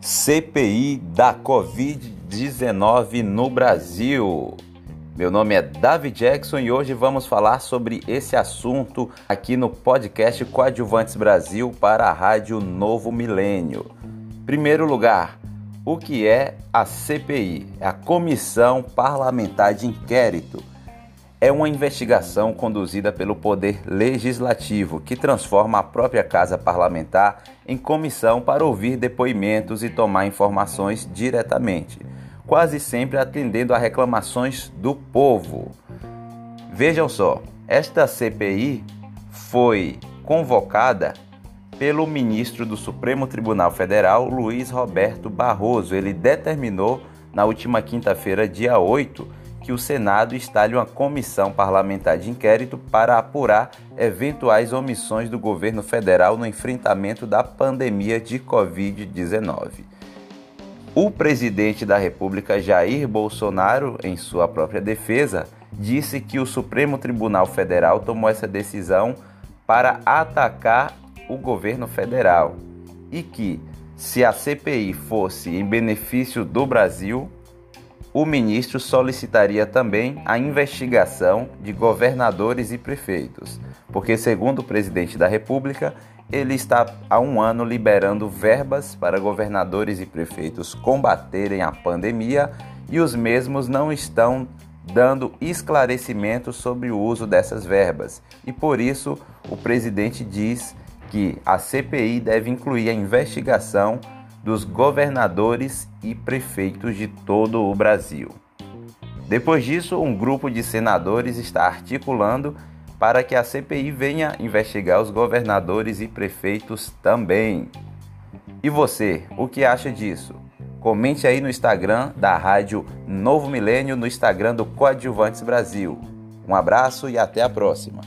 CPI da Covid-19 no Brasil. Meu nome é David Jackson e hoje vamos falar sobre esse assunto aqui no podcast Coadjuvantes Brasil para a Rádio Novo Milênio. Primeiro lugar, o que é a CPI? É a Comissão Parlamentar de Inquérito é uma investigação conduzida pelo Poder Legislativo que transforma a própria Casa Parlamentar em comissão para ouvir depoimentos e tomar informações diretamente, quase sempre atendendo a reclamações do povo. Vejam só, esta CPI foi convocada pelo ministro do Supremo Tribunal Federal, Luiz Roberto Barroso. Ele determinou na última quinta-feira, dia 8, que o Senado instale uma comissão parlamentar de inquérito para apurar eventuais omissões do governo federal no enfrentamento da pandemia de Covid-19. O presidente da República, Jair Bolsonaro, em sua própria defesa, disse que o Supremo Tribunal Federal tomou essa decisão para atacar o governo federal e que, se a CPI fosse em benefício do Brasil, o ministro solicitaria também a investigação de governadores e prefeitos, porque, segundo o presidente da República, ele está há um ano liberando verbas para governadores e prefeitos combaterem a pandemia e os mesmos não estão dando esclarecimentos sobre o uso dessas verbas. E por isso, o presidente diz que a CPI deve incluir a investigação dos governadores e prefeitos de todo o Brasil. Depois disso, um grupo de senadores está articulando para que a CPI venha investigar os governadores e prefeitos também. E você, o que acha disso? Comente aí no Instagram da Rádio Novo Milênio, no Instagram do Coadjuvantes Brasil. Um abraço e até a próxima.